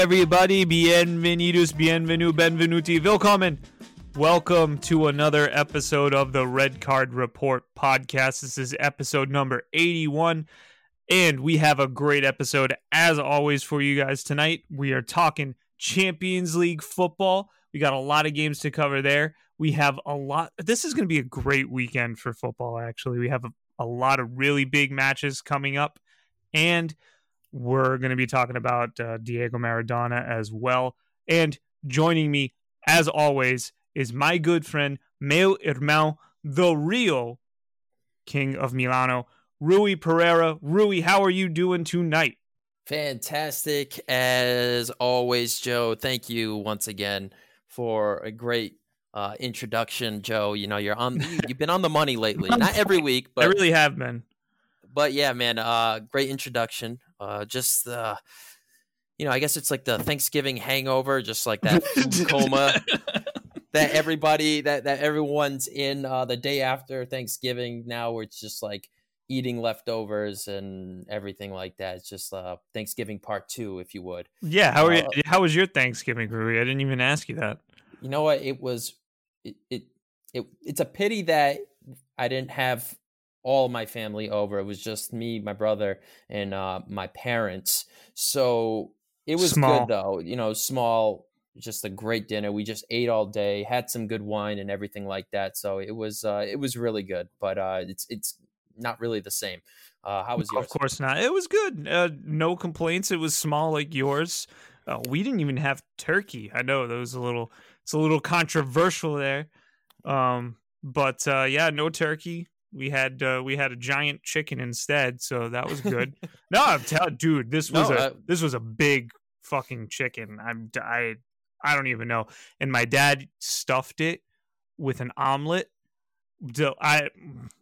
Everybody, bienvenidos, bienvenu, benvenuti, willkommen. Welcome to another episode of the Red Card Report podcast. This is episode number 81, and we have a great episode as always for you guys tonight. We are talking Champions League football. We got a lot of games to cover there. We have a lot. This is going to be a great weekend for football, actually. We have a, a lot of really big matches coming up, and we're going to be talking about uh, Diego Maradona as well. And joining me, as always, is my good friend, meu irmão, the real king of Milano, Rui Pereira. Rui, how are you doing tonight? Fantastic as always, Joe. Thank you once again for a great uh, introduction, Joe. You know, you're on. You've been on the money lately. Not every week, but I really have been. But yeah, man. Uh, great introduction. Uh, just uh, you know, I guess it's like the Thanksgiving hangover, just like that coma that everybody that that everyone's in uh, the day after Thanksgiving. Now, where it's just like eating leftovers and everything like that. It's just uh, Thanksgiving part two, if you would. Yeah. How are you, uh, how was your Thanksgiving, Rui? I didn't even ask you that. You know what? It was it, it it it's a pity that I didn't have all my family over. It was just me, my brother, and uh, my parents. So it was small. good though. You know, small, just a great dinner. We just ate all day, had some good wine and everything like that. So it was uh, it was really good. But uh, it's it's not really the same. Uh, how was yours? Of course not. It was good. Uh, no complaints. It was small like yours. Uh, we didn't even have turkey. I know that was a little. It's a little controversial there. Um, but uh, yeah, no turkey we had uh, we had a giant chicken instead, so that was good. no, I'm telling, dude, this was no, a uh, this was a big fucking chicken. I'm I I don't even know. And my dad stuffed it with an omelet. So I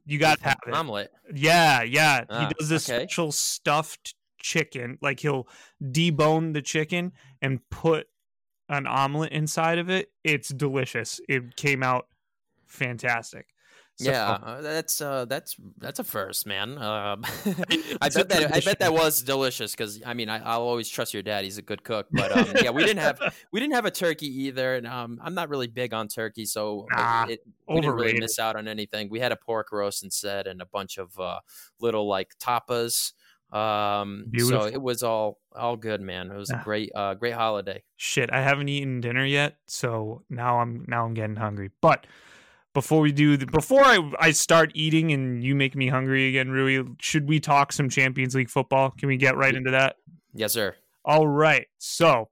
you got to have it. Omelet. Yeah, yeah. he ah, does this okay. special stuffed chicken. Like he'll debone the chicken and put an omelet inside of it. It's delicious. It came out fantastic. So, yeah, uh, that's uh, that's that's a first, man. Uh, I bet that I bet that was delicious because I mean I, will always trust your dad; he's a good cook. But um, yeah, we didn't have we didn't have a turkey either, and um, I'm not really big on turkey, so nah, it, we didn't really miss out on anything. We had a pork roast instead, and a bunch of uh, little like tapas. Um, Beautiful. so it was all all good, man. It was a great uh, great holiday. Shit, I haven't eaten dinner yet, so now I'm now I'm getting hungry, but before we do the, before I, I start eating and you make me hungry again rui should we talk some champions league football? Can we get right into that? Yes sir. All right. So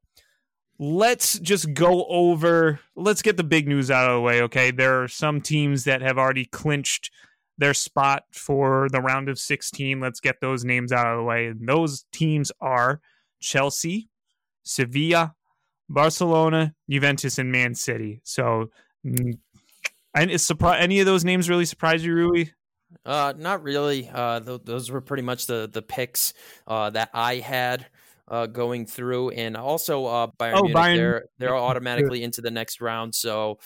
let's just go over let's get the big news out of the way okay? There are some teams that have already clinched their spot for the round of 16 let's get those names out of the way. And those teams are chelsea sevilla barcelona juventus and man city. So and is surprise any of those names really surprise you, Rui? Uh, not really. Uh, th- those were pretty much the the picks uh, that I had uh, going through, and also uh, Bayern oh, Munich. Bayern. They're they're automatically into the next round. So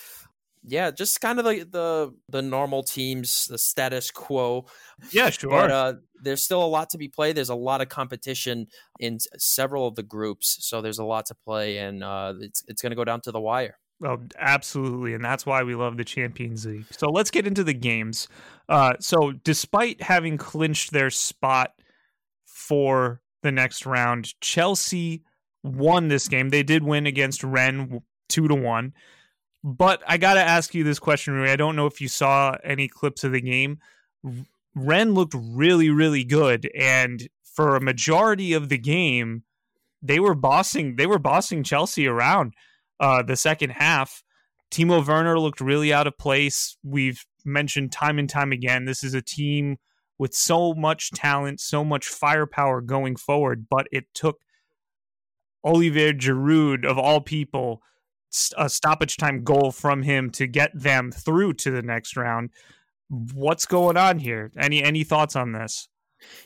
yeah, just kind of the the the normal teams, the status quo. Yeah, sure. But uh, there's still a lot to be played. There's a lot of competition in several of the groups, so there's a lot to play, and uh, it's it's going to go down to the wire. Oh, absolutely. And that's why we love the Champions League. So let's get into the games. Uh, so, despite having clinched their spot for the next round, Chelsea won this game. They did win against Rennes 2 to 1. But I got to ask you this question, Rui. I don't know if you saw any clips of the game. Rennes looked really, really good. And for a majority of the game, they were bossing they were bossing Chelsea around uh, the second half. Timo Werner looked really out of place. We've mentioned time and time again, this is a team with so much talent, so much firepower going forward, but it took Olivier Giroud, of all people, a stoppage time goal from him to get them through to the next round. What's going on here? Any any thoughts on this?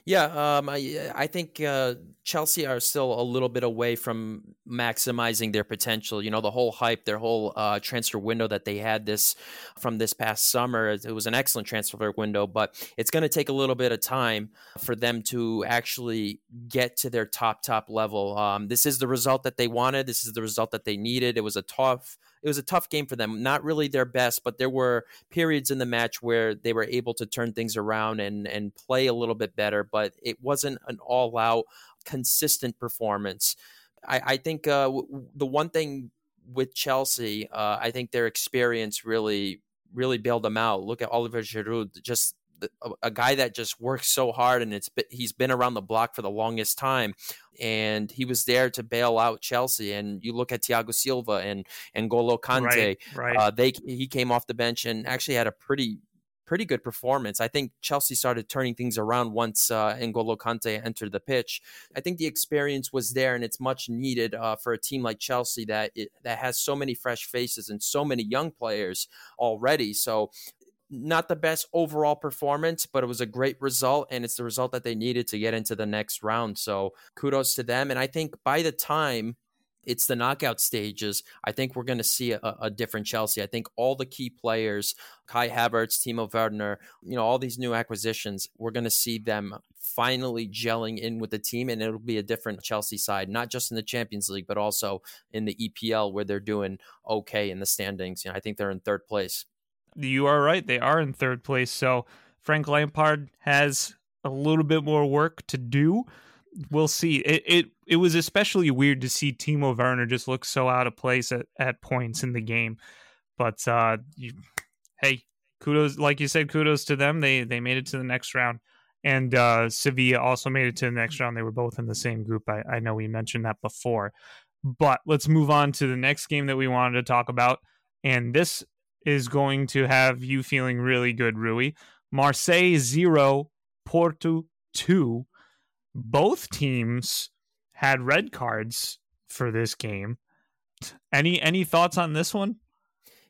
Yeah, um, I, I think uh, Chelsea are still a little bit away from maximizing their potential. You know, the whole hype, their whole uh, transfer window that they had this from this past summer, it was an excellent transfer window, but it's going to take a little bit of time for them to actually get to their top top level. Um, this is the result that they wanted. This is the result that they needed. It was a tough it was a tough game for them. Not really their best, but there were periods in the match where they were able to turn things around and and play a little bit better. But it wasn't an all out consistent performance. I, I think uh, w- the one thing with Chelsea, uh, I think their experience really really bailed them out. Look at Oliver Giroud, just a, a guy that just works so hard and it's he's been around the block for the longest time and he was there to bail out Chelsea and you look at Thiago Silva and and Golo Kante right, right. Uh, they he came off the bench and actually had a pretty pretty good performance. I think Chelsea started turning things around once uh, N'Golo Kante entered the pitch. I think the experience was there, and it's much needed uh, for a team like Chelsea that it, that has so many fresh faces and so many young players already. So not the best overall performance, but it was a great result, and it's the result that they needed to get into the next round. So kudos to them. And I think by the time it's the knockout stages, I think we're going to see a, a, different Chelsea. I think all the key players, Kai Havertz, Timo Werner, you know, all these new acquisitions, we're going to see them finally gelling in with the team, and it'll be a different Chelsea side, not just in the Champions League, but also in the EPL where they're doing okay in the standings. You know, I think they're in third place you are right. They are in third place. So Frank Lampard has a little bit more work to do. We'll see. It it, it was especially weird to see Timo Werner just look so out of place at, at points in the game. But uh, you, hey, kudos, like you said, kudos to them. They they made it to the next round, and uh, Sevilla also made it to the next round. They were both in the same group. I, I know we mentioned that before, but let's move on to the next game that we wanted to talk about. And this is going to have you feeling really good, Rui. Marseille 0, Porto 2. Both teams had red cards for this game. Any any thoughts on this one?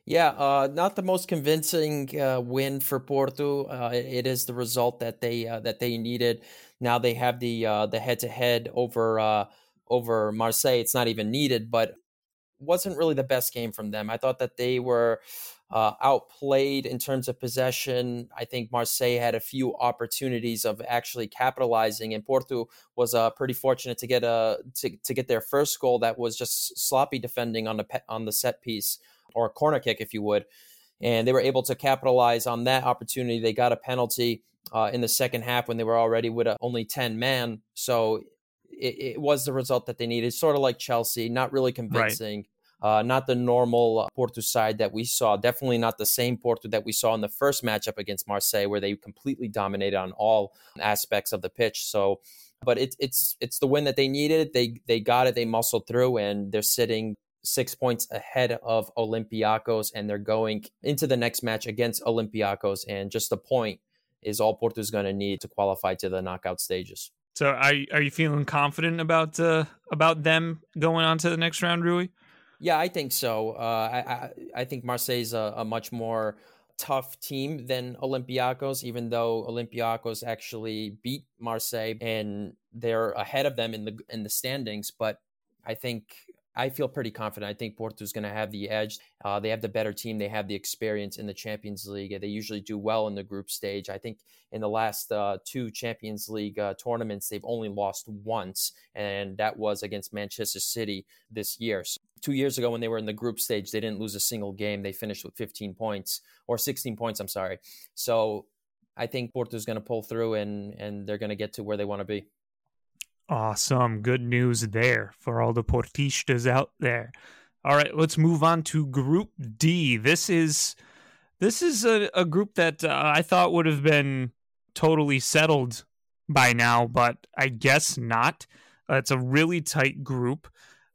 Yeah, uh, not the most convincing uh, win for Porto. Uh, it is the result that they uh, that they needed. Now they have the uh, the head to head over uh, over Marseille. It's not even needed, but wasn't really the best game from them. I thought that they were uh, outplayed in terms of possession. I think Marseille had a few opportunities of actually capitalizing, and Porto was uh, pretty fortunate to get a to, to get their first goal that was just sloppy defending on the pe- on the set piece or a corner kick, if you would. And they were able to capitalize on that opportunity. They got a penalty uh, in the second half when they were already with a, only ten man. So it, it, was the result that they needed. Sort of like Chelsea, not really convincing. Right uh, not the normal uh, Porto side that we saw. Definitely not the same Porto that we saw in the first matchup against Marseille, where they completely dominated on all aspects of the pitch. So, but it's it's it's the win that they needed. They they got it. They muscled through, and they're sitting six points ahead of Olympiacos, and they're going into the next match against Olympiacos. And just a point is all Porto is going to need to qualify to the knockout stages. So, are are you feeling confident about uh, about them going on to the next round, Rui? Yeah, I think so. Uh, I, I, I think Marseille's a, a much more tough team than Olympiacos, even though Olympiacos actually beat Marseille and they're ahead of them in the in the standings. But I think I feel pretty confident. I think Porto is going to have the edge. Uh, they have the better team. They have the experience in the Champions League. They usually do well in the group stage. I think in the last uh, two Champions League uh, tournaments, they've only lost once, and that was against Manchester City this year. So two years ago, when they were in the group stage, they didn't lose a single game. They finished with 15 points or 16 points. I'm sorry. So I think Porto is going to pull through, and and they're going to get to where they want to be. Awesome. Good news there for all the portistas out there. All right, let's move on to Group D. This is this is a, a group that uh, I thought would have been totally settled by now, but I guess not. Uh, it's a really tight group.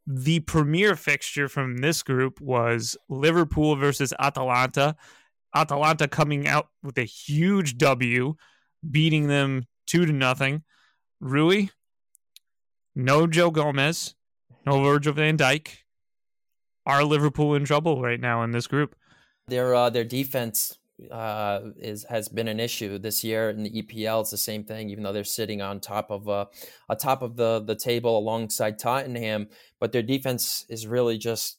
The premier fixture from this group was Liverpool versus Atalanta. Atalanta coming out with a huge W, beating them two to nothing. Rui, no Joe Gomez, no Virgil van Dijk. Are Liverpool in trouble right now in this group? Their uh, their defense uh, is has been an issue this year in the EPL. It's the same thing, even though they're sitting on top of uh, on top of the the table alongside Tottenham, but their defense is really just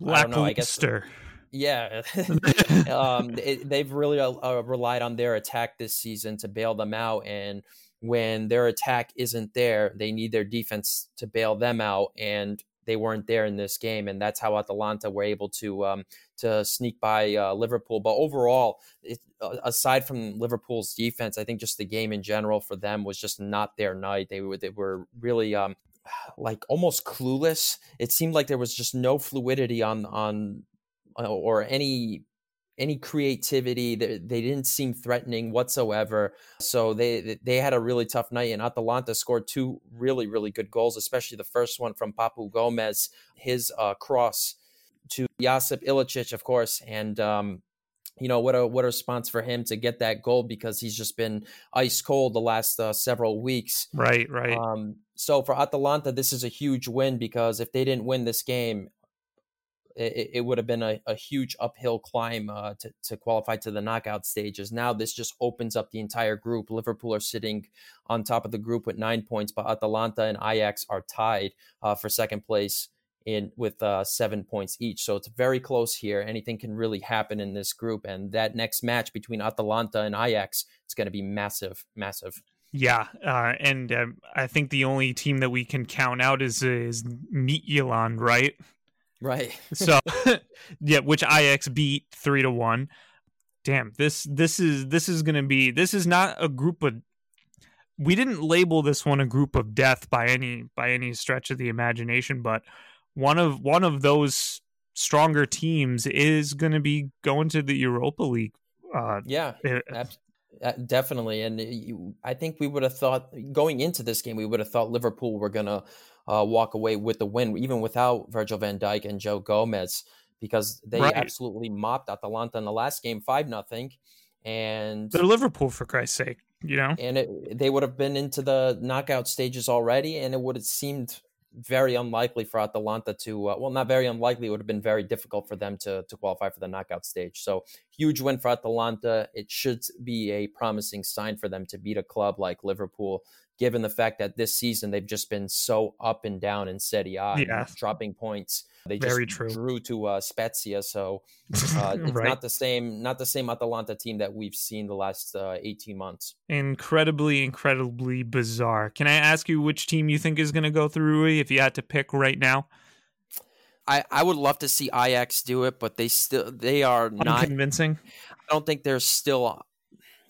lackluster. Yeah, um, it, they've really uh, relied on their attack this season to bail them out, and when their attack isn't there, they need their defense to bail them out, and they weren't there in this game, and that's how Atalanta were able to um, to sneak by uh, Liverpool. But overall, it, uh, aside from Liverpool's defense, I think just the game in general for them was just not their night. They were they were really um, like almost clueless. It seemed like there was just no fluidity on on uh, or any any creativity. They, they didn't seem threatening whatsoever. So they they had a really tough night. And Atalanta scored two really really good goals, especially the first one from Papu Gomez, his uh, cross to Josip Ilicic, of course, and. Um, you know what a what a response for him to get that goal because he's just been ice cold the last uh, several weeks. Right, right. Um, so for Atalanta, this is a huge win because if they didn't win this game, it, it would have been a, a, huge uphill climb uh, to, to qualify to the knockout stages. Now this just opens up the entire group. Liverpool are sitting on top of the group with nine points, but Atalanta and Ajax are tied uh, for second place in with uh, seven points each. So it's very close here. Anything can really happen in this group, and that next match between Atalanta and Ajax is going to be massive, massive. Yeah, uh, and um, I think the only team that we can count out is is Midtjylland, right? Right. so yeah, which Ajax beat three to one. Damn, this this is this is gonna be this is not a group of we didn't label this one a group of death by any by any stretch of the imagination, but one of one of those stronger teams is going to be going to the Europa League. Uh, yeah, ab- definitely. And you, I think we would have thought going into this game, we would have thought Liverpool were going to uh, walk away with the win, even without Virgil van Dijk and Joe Gomez, because they right. absolutely mopped Atalanta in the last game, five nothing. And they're Liverpool for Christ's sake, you know. And it, they would have been into the knockout stages already, and it would have seemed very unlikely for Atalanta to, uh, well, not very unlikely. It would have been very difficult for them to to qualify for the knockout stage. So huge win for Atalanta. It should be a promising sign for them to beat a club like Liverpool given the fact that this season they've just been so up and down in Serie A, yeah. dropping points. They just true. drew to uh, Spezia, so uh, it's right. not the same, not the same Atalanta team that we've seen the last uh, eighteen months. Incredibly, incredibly bizarre. Can I ask you which team you think is going to go through? If you had to pick right now. I, I would love to see Ajax do it, but they still they are not convincing. I don't think they're still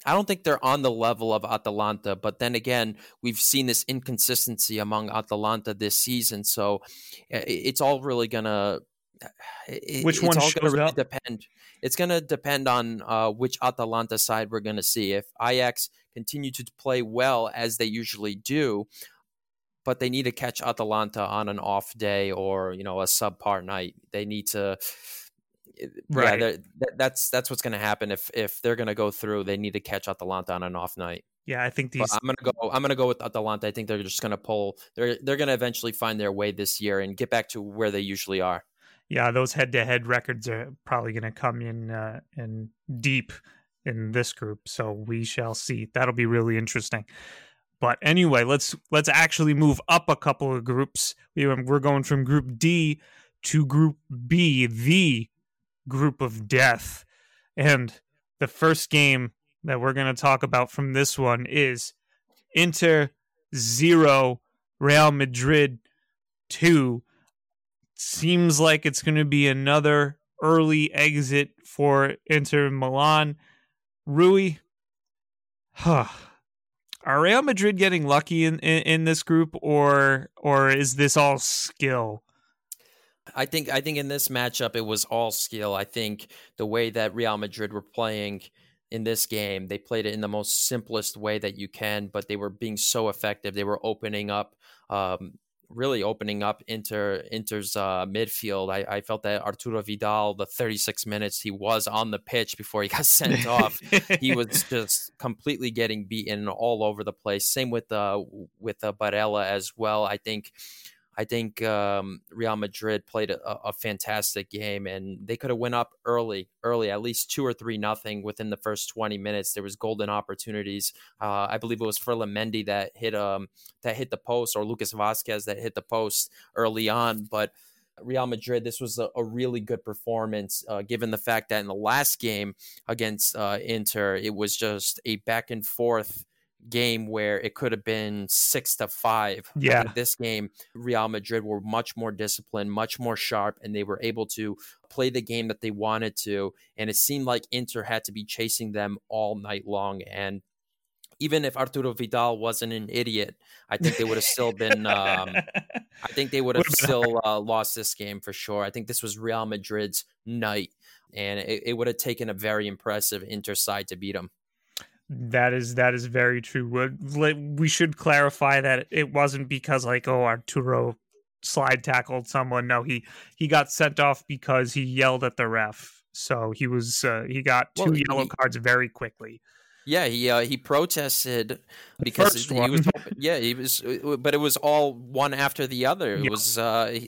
I don't think they're on the level of Atalanta, but then again, we've seen this inconsistency among Atalanta this season, so it's all really gonna. It, which one shows really up? Depend. It's gonna depend on uh, which Atalanta side we're gonna see. If Ajax continue to play well as they usually do, but they need to catch Atalanta on an off day or you know a subpar night. They need to right. yeah, that's that's what's going to happen if if they're going to go through. They need to catch Atalanta on an off night. Yeah, I think these. But I'm gonna go. I'm gonna go with Atalanta. I think they're just gonna pull. They're they're gonna eventually find their way this year and get back to where they usually are. Yeah, those head-to-head records are probably gonna come in uh, in deep in this group. So we shall see. That'll be really interesting. But anyway, let's let's actually move up a couple of groups. We, we're going from Group D to Group B, the group of death. And the first game that we're going to talk about from this one is Inter 0, Real Madrid 2. Seems like it's going to be another early exit for Inter Milan. Rui, huh. Are Real Madrid getting lucky in, in, in this group, or or is this all skill? I think I think in this matchup it was all skill. I think the way that Real Madrid were playing in this game, they played it in the most simplest way that you can, but they were being so effective. They were opening up, um, really opening up Inter Inter's uh, midfield. I, I, felt that Arturo Vidal, the 36 minutes he was on the pitch before he got sent off, he was just completely getting beaten all over the place. Same with uh, with uh, Barella as well. I think I think um, Real Madrid played a, a, fantastic game, and they could have went up early, early, at least two or three nothing within the first twenty minutes. There was golden opportunities. Uh, I believe it was Ferland Mendy that hit um that hit the post, or Lucas Vasquez that hit the post early on, but. Real Madrid, this was a, a really good performance, uh, given the fact that in the last game against uh, Inter, it was just a back and forth game where it could have been six to five. Yeah. this game, Real Madrid were much more disciplined, much more sharp, and they were able to play the game that they wanted to. And it seemed like Inter had to be chasing them all night long. And even if Arturo Vidal wasn't an idiot, I think they would have still been. Um, I think they would have still uh, lost this game for sure. I think this was Real Madrid's night, and it, it would have taken a very impressive Inter side to beat them. That is that is very true. We should clarify that it wasn't because like oh Arturo slide tackled someone. No, he he got sent off because he yelled at the ref. So he was uh, he got two well, yellow he, cards very quickly. Yeah, he uh, he protested because he was yeah he was uh, but it was all one after the other. It yeah. was uh,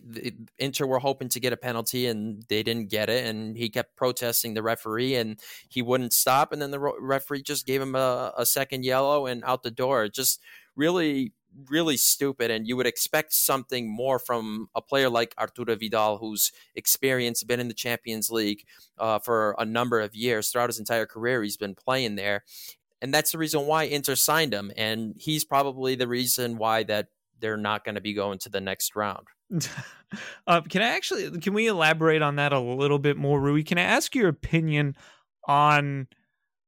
Inter were hoping to get a penalty and they didn't get it, and he kept protesting the referee and he wouldn't stop, and then the referee just gave him a, a second yellow and out the door. Just really really stupid and you would expect something more from a player like Arturo Vidal who's experienced been in the Champions League uh, for a number of years throughout his entire career. He's been playing there and that's the reason why Inter signed him and he's probably the reason why that they're not going to be going to the next round. Uh, can I actually can we elaborate on that a little bit more Rui? Can I ask your opinion on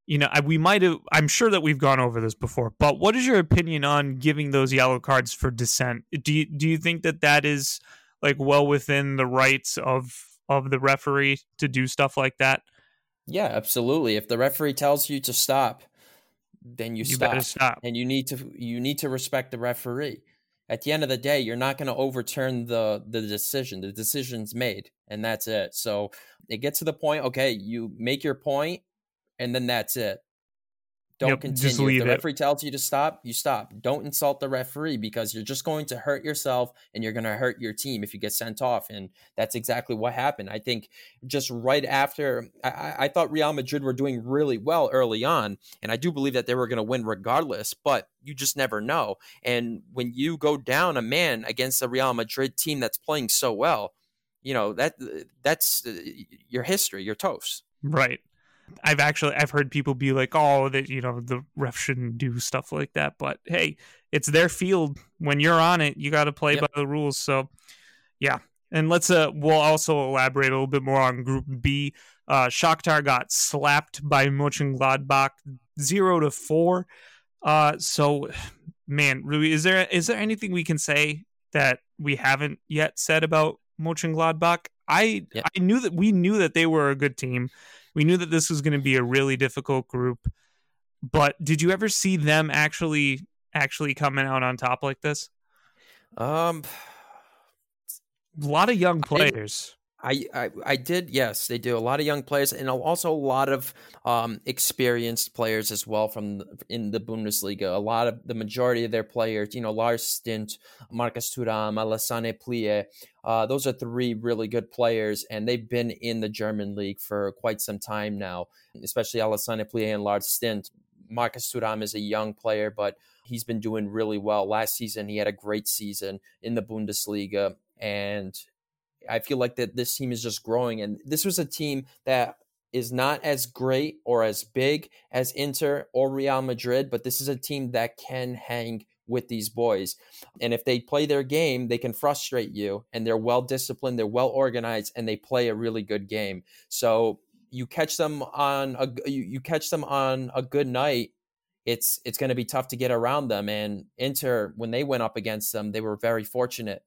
you know, I, we might have, I'm sure that we've gone over this before, but what is your opinion on giving those yellow cards for dissent? Do you, do you think that that is like well within the rights of, of the referee to do stuff like that? Yeah, absolutely. If the referee tells you to stop, then you, you stop. stop. And you need to, you need to respect the referee. At the end of the day, you're not going to overturn the, the decision. The decision's made and that's it. So it gets to the point, okay, you make your point and then that's it. Don't yep, continue. If the referee it. tells you to stop, you stop. Don't insult the referee because you're just going to hurt yourself and you're going to hurt your team if you get sent off. And that's exactly what happened. I think just right after, I, I thought Real Madrid were doing really well early on, and I do believe that they were going to win regardless. But you just never know. And when you go down a man against a Real Madrid team that's playing so well, you know that that's uh, your history, your toast. Right. I've actually I've heard people be like, "Oh, that you know the ref shouldn't do stuff like that," but hey, it's their field. When you're on it, you got to play yep. by the rules. So, yeah. And let's uh, we'll also elaborate a little bit more on Group B. Uh, Shakhtar got slapped by Mönchengladbach zero to four. Uh, so, man, Rui, is there is there anything we can say that we haven't yet said about Mönchengladbach? I yep. I knew that we knew that they were a good team. We knew that this was going to be a really difficult group, but did you ever see them actually actually coming out on top like this? Um, a lot of young players. I, I, I did yes they do. A lot of young players and also a lot of um, experienced players as well from the, in the Bundesliga. A lot of the majority of their players you know Lars Stindl Marcus Thuram Alassane Pléa uh, those are three really good players and they've been in the German league for quite some time now especially Alassane Pléa and Lars Stindl Marcus Thuram is a young player but he's been doing really well. Last season he had a great season in the Bundesliga and I feel like that this team is just growing, and this was a team that is not as great or as big as Inter or Real Madrid, but this is a team that can hang with these boys. And if they play their game, they can frustrate you, and they're well disciplined, they're well organized, and they play a really good game. So you catch them on a you, catch them on a good night it's it's going to be tough to get around them and Inter when they went up against them they were very fortunate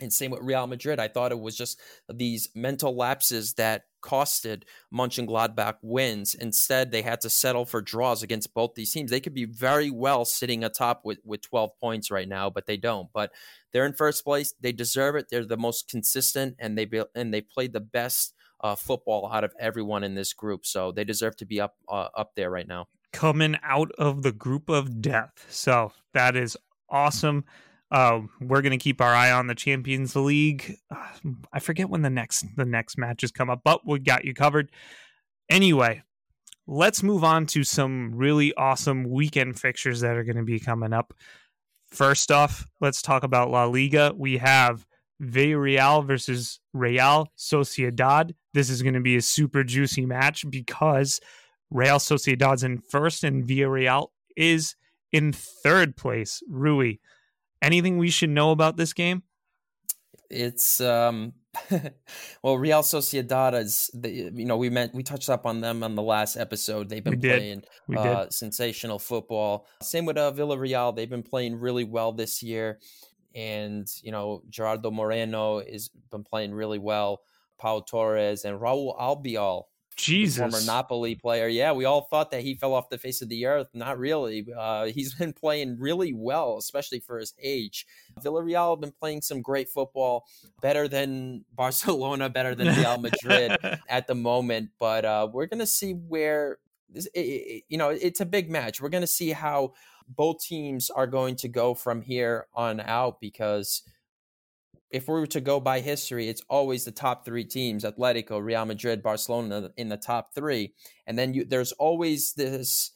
and same with Real Madrid. I thought it was just these mental lapses that costed Mönchengladbach wins. Instead, they had to settle for draws against both these teams. They could be very well sitting atop with, with 12 points right now, but they don't. But they're in first place. They deserve it. They're the most consistent, and they be, and they played the best uh, football out of everyone in this group. So they deserve to be up uh, up there right now. Coming out of the group of death. So that is awesome. Uh, we're going to keep our eye on the Champions League. Uh, I forget when the next the next matches come up, but we got you covered. Anyway, let's move on to some really awesome weekend fixtures that are going to be coming up. First off, let's talk about La Liga. We have Villarreal versus Real Sociedad. This is going to be a super juicy match because Real Sociedad's in first and Villarreal is in third place. Rui, anything we should know about this game? It's um well, Real Sociedad is the, you know we meant we touched up on them on the last episode. They've been playing uh, sensational football. Same with uh, Villarreal. They've been playing really well this year, and you know Gerardo Moreno has been playing really well. Pau Torres and Raul Albiol Jesus. former Napoli player. Yeah, we all thought that he fell off the face of the earth. Not really. Uh, he's been playing really well, especially for his age. Villarreal have been playing some great football, better than Barcelona, better than Real Madrid at the moment. But uh, we're going to see where, it, it, you know, it's a big match. We're going to see how both teams are going to go from here on out because – if we were to go by history, it's always the top three teams: Atletico, Real Madrid, Barcelona in the top three, and then you, there's always this,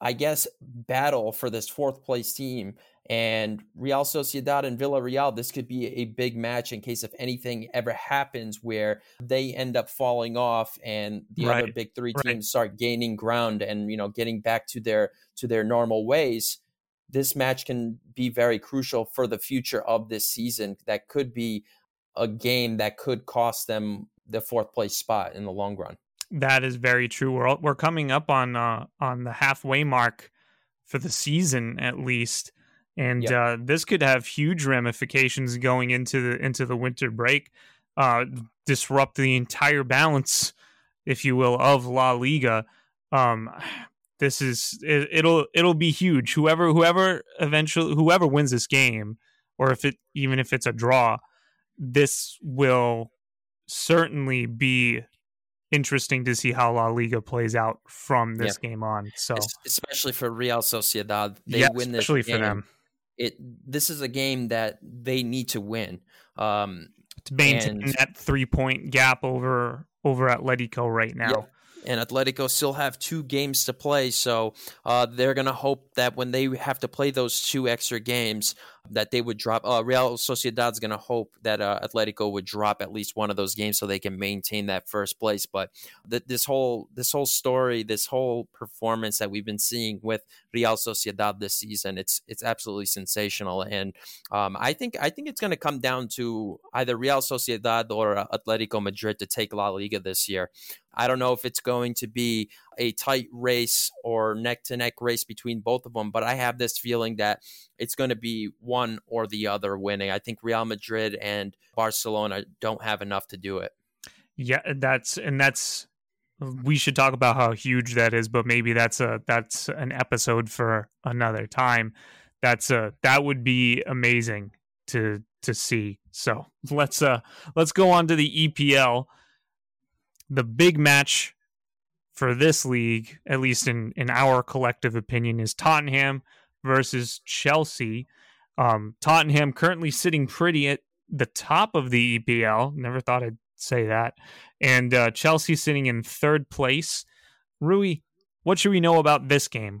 I guess, battle for this fourth place team. And Real Sociedad and Villarreal, this could be a big match in case if anything ever happens where they end up falling off and the right. other big three teams right. start gaining ground and you know getting back to their to their normal ways this match can be very crucial for the future of this season. That could be a game that could cost them the fourth place spot in the long run. That is very true. We're we're coming up on uh, on the halfway mark for the season at least, and yep. uh, this could have huge ramifications going into the into the winter break. Uh, disrupt the entire balance, if you will, of La Liga. Um, this is it, will it'll be huge. Whoever whoever eventually whoever wins this game, or if it even if it's a draw, this will certainly be interesting to see how La Liga plays out from this yeah. game on. So especially for Real Sociedad, they yeah, win this especially game. for them. It this is a game that they need to win. Um, to maintain and, that three point gap over over Atletico right now. Yeah and Atletico still have two games to play. So uh, they're going to hope that when they have to play those two extra games, that they would drop. Uh, Real Sociedad's going to hope that uh, Atletico would drop at least one of those games so they can maintain that first place. But th- this whole this whole story, this whole performance that we've been seeing with Real Sociedad this season, it's it's absolutely sensational. And um, I think I think it's going to come down to either Real Sociedad or uh, Atletico Madrid to take La Liga this year. I don't know if it's going to be a tight race or neck to neck race between both of them, but I have this feeling that it's going to be one or the other winning. I think Real Madrid and Barcelona don't have enough to do it. Yeah, that's and that's we should talk about how huge that is, but maybe that's a that's an episode for another time. That's a that would be amazing to to see. So let's uh let's go on to the EPL. The big match for this league, at least in in our collective opinion, is Tottenham versus Chelsea. Um, Tottenham currently sitting pretty at the top of the EPL. Never thought I'd say that. And uh, Chelsea sitting in third place. Rui, what should we know about this game?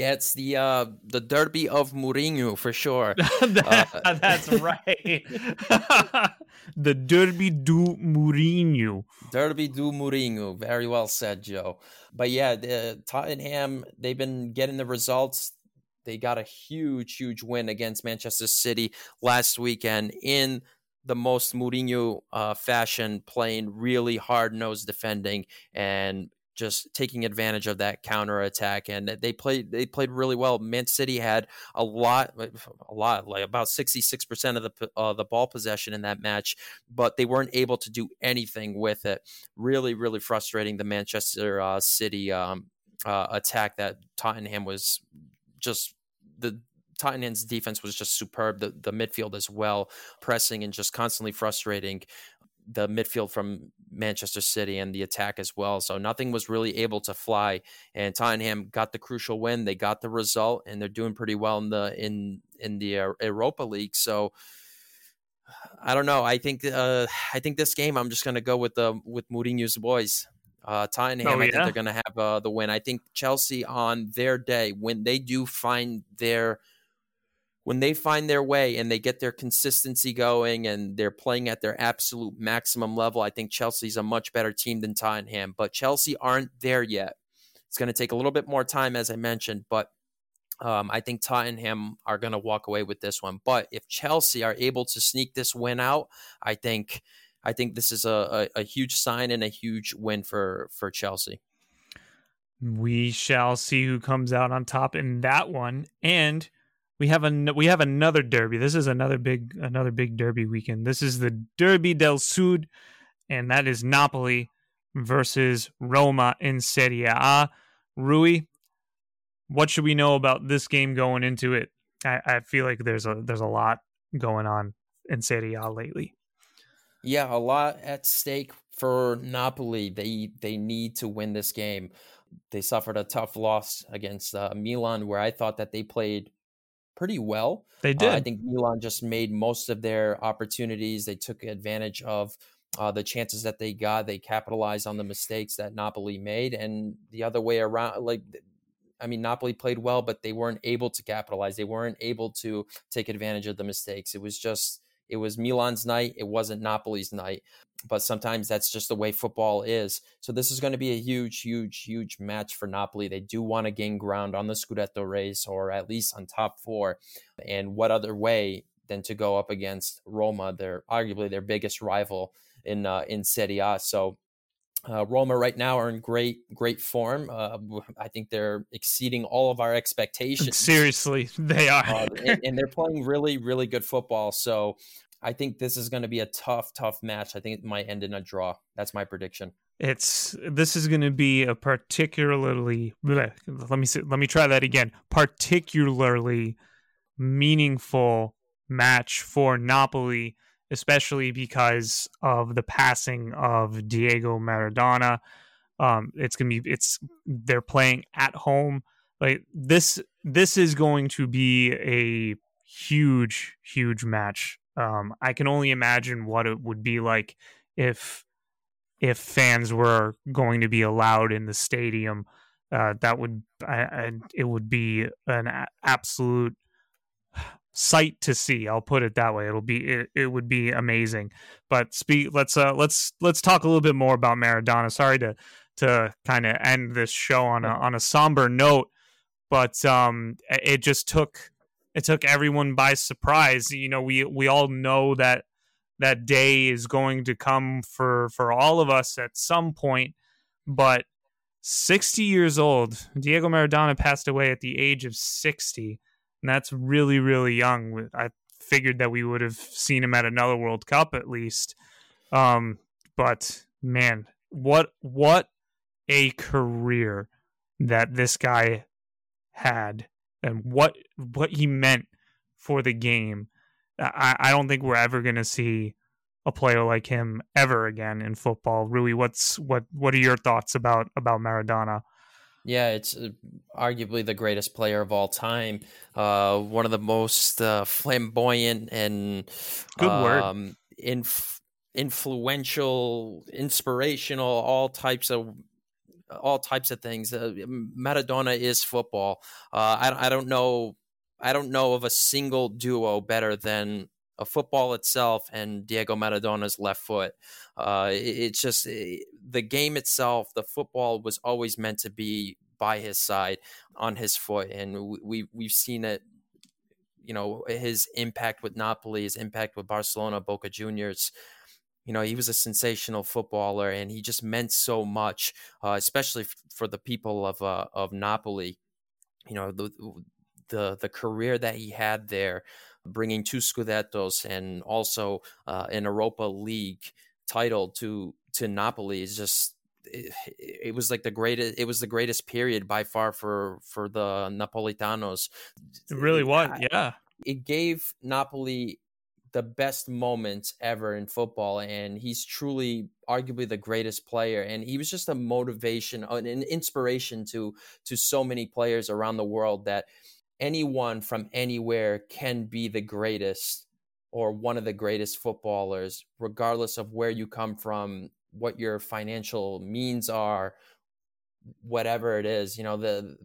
Yeah, it's the uh, the Derby of Mourinho for sure. that, uh, that's right. the Derby do Mourinho. Derby do Mourinho. Very well said, Joe. But yeah, the Tottenham they've been getting the results. They got a huge, huge win against Manchester City last weekend in the most Mourinho uh, fashion, playing really hard nosed defending and just taking advantage of that counter attack and they played they played really well man city had a lot a lot like about 66% of the uh, the ball possession in that match but they weren't able to do anything with it really really frustrating the manchester uh, city um, uh, attack that tottenham was just the Tottenham's defense was just superb. The the midfield as well, pressing and just constantly frustrating the midfield from Manchester City and the attack as well. So nothing was really able to fly. And Tottenham got the crucial win. They got the result, and they're doing pretty well in the in in the uh, Europa League. So I don't know. I think uh, I think this game I'm just going to go with the with Mourinho's boys. Uh, Tottenham, oh, yeah? I think they're going to have uh, the win. I think Chelsea on their day when they do find their when they find their way and they get their consistency going and they're playing at their absolute maximum level, I think Chelsea's a much better team than Tottenham. But Chelsea aren't there yet. It's going to take a little bit more time, as I mentioned, but um, I think Tottenham are going to walk away with this one. But if Chelsea are able to sneak this win out, I think I think this is a, a, a huge sign and a huge win for for Chelsea. We shall see who comes out on top in that one, and we have a we have another derby. This is another big another big derby weekend. This is the Derby del Sud, and that is Napoli versus Roma in Serie A. Rui, what should we know about this game going into it? I, I feel like there's a there's a lot going on in Serie A lately. Yeah, a lot at stake for Napoli. They they need to win this game. They suffered a tough loss against uh, Milan, where I thought that they played pretty well. They did. Uh, I think Milan just made most of their opportunities. They took advantage of uh, the chances that they got. They capitalized on the mistakes that Napoli made, and the other way around. Like I mean, Napoli played well, but they weren't able to capitalize. They weren't able to take advantage of the mistakes. It was just, it was Milan's night. It wasn't Napoli's night. But sometimes that's just the way football is. So this is going to be a huge, huge, huge match for Napoli. They do want to gain ground on the Scudetto race or at least on top four. And what other way than to go up against Roma, their arguably their biggest rival in uh, in Serie A. So uh, Roma right now are in great, great form. Uh, I think they're exceeding all of our expectations. Seriously, they are, uh, and, and, they're playing really, really good football. So I think this is going to be a tough, tough match. I think it might end in a draw. That's my prediction. It's this is going to be a particularly bleh, let me see, let me try that again. Particularly meaningful match for Napoli especially because of the passing of Diego Maradona. Um, it's gonna be it's they're playing at home. Like this, this is going to be a huge, huge match. Um, I can only imagine what it would be like if if fans were going to be allowed in the stadium. Uh, that would I, I, it would be an a- absolute sight to see i'll put it that way. It'll be it, it would be amazing. But speak let's uh let's let's talk a little bit more about maradona. Sorry to to kind of end this show on a on a somber note but um it just took it took everyone by surprise. You know we we all know that that day is going to come for for all of us at some point but 60 years old diego maradona passed away at the age of 60 and that's really really young. I figured that we would have seen him at another World Cup at least. Um, but man, what what a career that this guy had, and what what he meant for the game. I, I don't think we're ever going to see a player like him ever again in football. Rui, what's what what are your thoughts about about Maradona? Yeah, it's uh, arguably the greatest player of all time. Uh, one of the most uh, flamboyant and good um, word, inf- influential, inspirational, all types of all types of things. Uh, Maradona is football. Uh, I, I don't know. I don't know of a single duo better than a football itself and Diego Maradona's left foot. Uh, it, it's just it, the game itself, the football was always meant to be by his side on his foot, and we we've seen it. You know his impact with Napoli, his impact with Barcelona, Boca Juniors. You know he was a sensational footballer, and he just meant so much, uh, especially f- for the people of uh, of Napoli. You know the the the career that he had there, bringing two Scudettos and also uh, an Europa League title to to Napoli is just it, it, was like the greatest it was the greatest period by far for for the Napolitanos. It really was, yeah. It gave Napoli the best moments ever in football and he's truly arguably the greatest player and he was just a motivation an inspiration to to so many players around the world that anyone from anywhere can be the greatest or one of the greatest footballers regardless of where you come from what your financial means are whatever it is you know the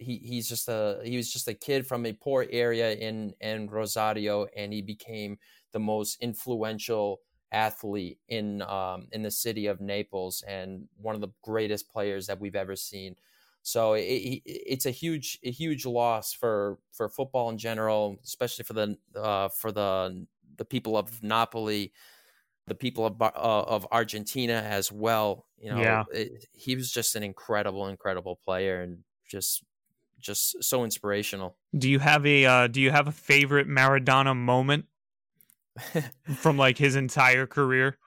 he he's just a he was just a kid from a poor area in in Rosario, and he became the most influential athlete in um, in the city of Naples and one of the greatest players that we've ever seen. So it, it, it's a huge a huge loss for for football in general, especially for the uh, for the the people of Napoli, the people of uh, of Argentina as well. You know, yeah. It, he was just an incredible, incredible player, and just just so inspirational. Do you have a uh, do you have a favorite Maradona moment from like his entire career?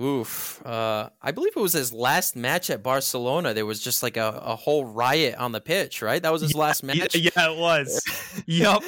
Oof. Uh, I believe it was his last match at Barcelona. There was just like a, a whole riot on the pitch, right? That was his yeah, last match. Yeah, yeah it was. yep.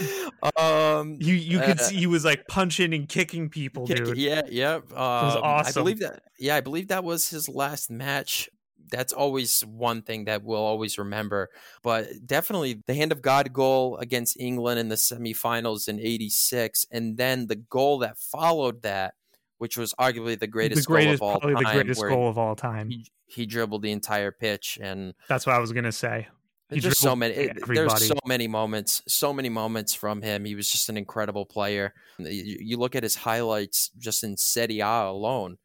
Um, you you could uh, see he was like punching and kicking people, dude. Yeah, yeah. Um, it was awesome. I believe that. Yeah, I believe that was his last match that's always one thing that we'll always remember. But definitely the hand of God goal against England in the semifinals in 86. And then the goal that followed that, which was arguably the greatest, the greatest goal of all probably time. the greatest goal of all time. He, he, dribbled the entire pitch. And that's what I was going to say. He there's so many. It, there's so many moments. So many moments from him. He was just an incredible player. You, you look at his highlights just in Serie A alone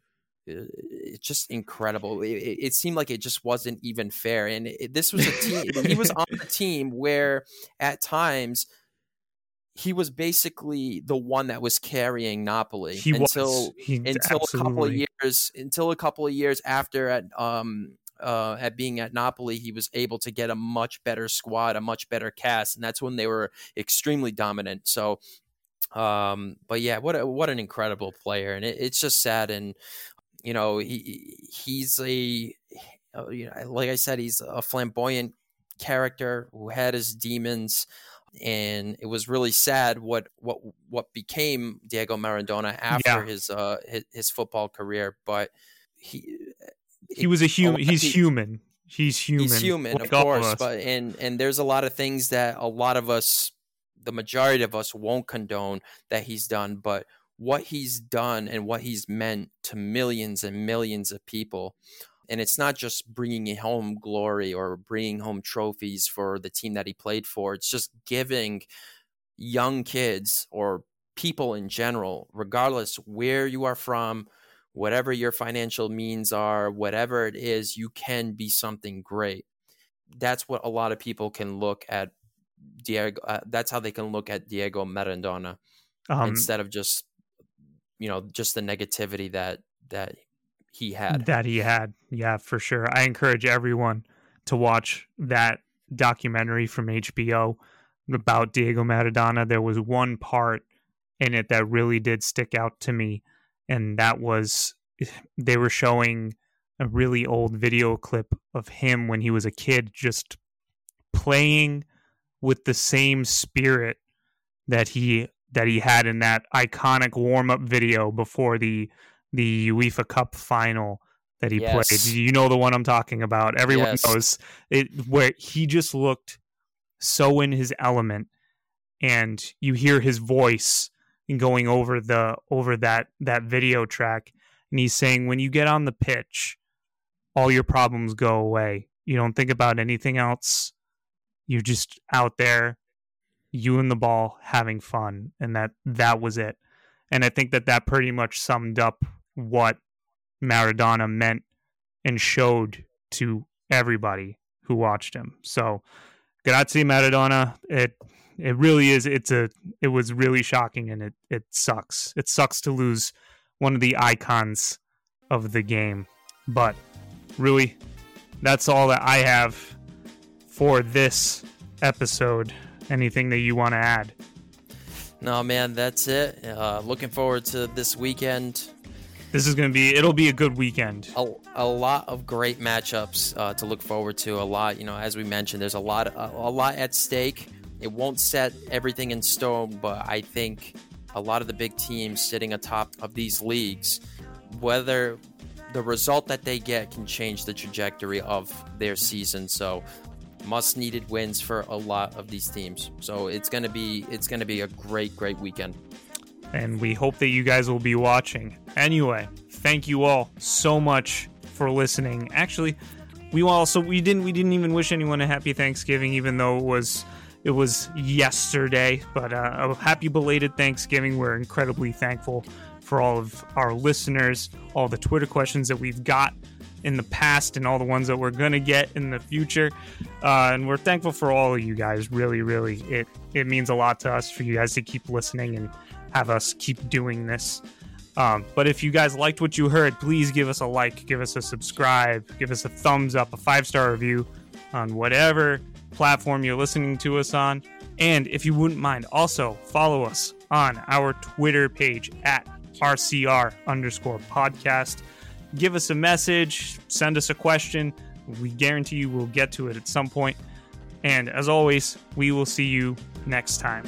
it's just incredible. It, it, seemed like it just wasn't even fair. And it, this was a team, he was on a team where at times he was basically the one that was carrying Napoli he until until absolutely. a couple of years until a couple of years after at um uh, at being at Napoli, he was able to get a much better squad, a much better cast, and that's when they were extremely dominant. So, um, but yeah, what a, what an incredible player, and it, it's just sad. And you know, he he's a uh, you know, like I said, he's a flamboyant character who had his demons, and it was really sad what what what became Diego Maradona after yeah. his uh his, his, football career. But he he was a human. He's human. He's human. He's human, like of course. Of but and and there's a lot of things that a lot of us, the majority of us, won't condone that he's done, but what he's done and what he's meant to millions and millions of people. And it's not just bringing home glory or bringing home trophies for the team that he played for. It's just giving young kids or people in general, regardless where you are from, whatever your financial means are, whatever it is, you can be something great. That's what a lot of people can look at Diego. Uh, that's how they can look at Diego Maradona um, instead of just you know just the negativity that that he had. That he had. Yeah for sure. I encourage everyone to watch that documentary from hbo about diego maradona. There was one part in it that really did stick out to me and that was they were showing a really old video clip of him when he was a kid just playing with the same spirit that he that he had in that iconic warm up video before the the UEFA Cup final that he yes. played. You know the one I'm talking about. Everyone yes. knows it where he just looked so in his element and you hear his voice going over the over that that video track and he's saying when you get on the pitch all your problems go away. You don't think about anything else. You're just out there you and the ball having fun and that that was it and i think that that pretty much summed up what maradona meant and showed to everybody who watched him so grazie maradona it it really is it's a it was really shocking and it it sucks it sucks to lose one of the icons of the game but really that's all that i have for this episode anything that you want to add? No, man, that's it. Uh, looking forward to this weekend. This is going to be, it'll be a good weekend. A, a lot of great matchups uh, to look forward to. A lot, you know, as we mentioned, there's a lot, a, a lot at stake. It won't set everything in stone, but I think a lot of the big teams sitting atop of these leagues, whether the result that they get can change the trajectory of their season. So must needed wins for a lot of these teams. So it's gonna be it's gonna be a great, great weekend. And we hope that you guys will be watching. Anyway, thank you all so much for listening. Actually, we also we didn't we didn't even wish anyone a happy Thanksgiving, even though it was it was yesterday. But uh, a happy belated Thanksgiving. We're incredibly thankful for all of our listeners, all the Twitter questions that we've got in the past, and all the ones that we're gonna get in the future. Uh, and we're thankful for all of you guys. Really, really, it it means a lot to us for you guys to keep listening and have us keep doing this. Um, but if you guys liked what you heard, please give us a like, give us a subscribe, give us a thumbs up, a five star review on whatever platform you're listening to us on. And if you wouldn't mind, also follow us on our Twitter page at RCR underscore podcast. Give us a message, send us a question. We guarantee you we'll get to it at some point. And as always, we will see you next time.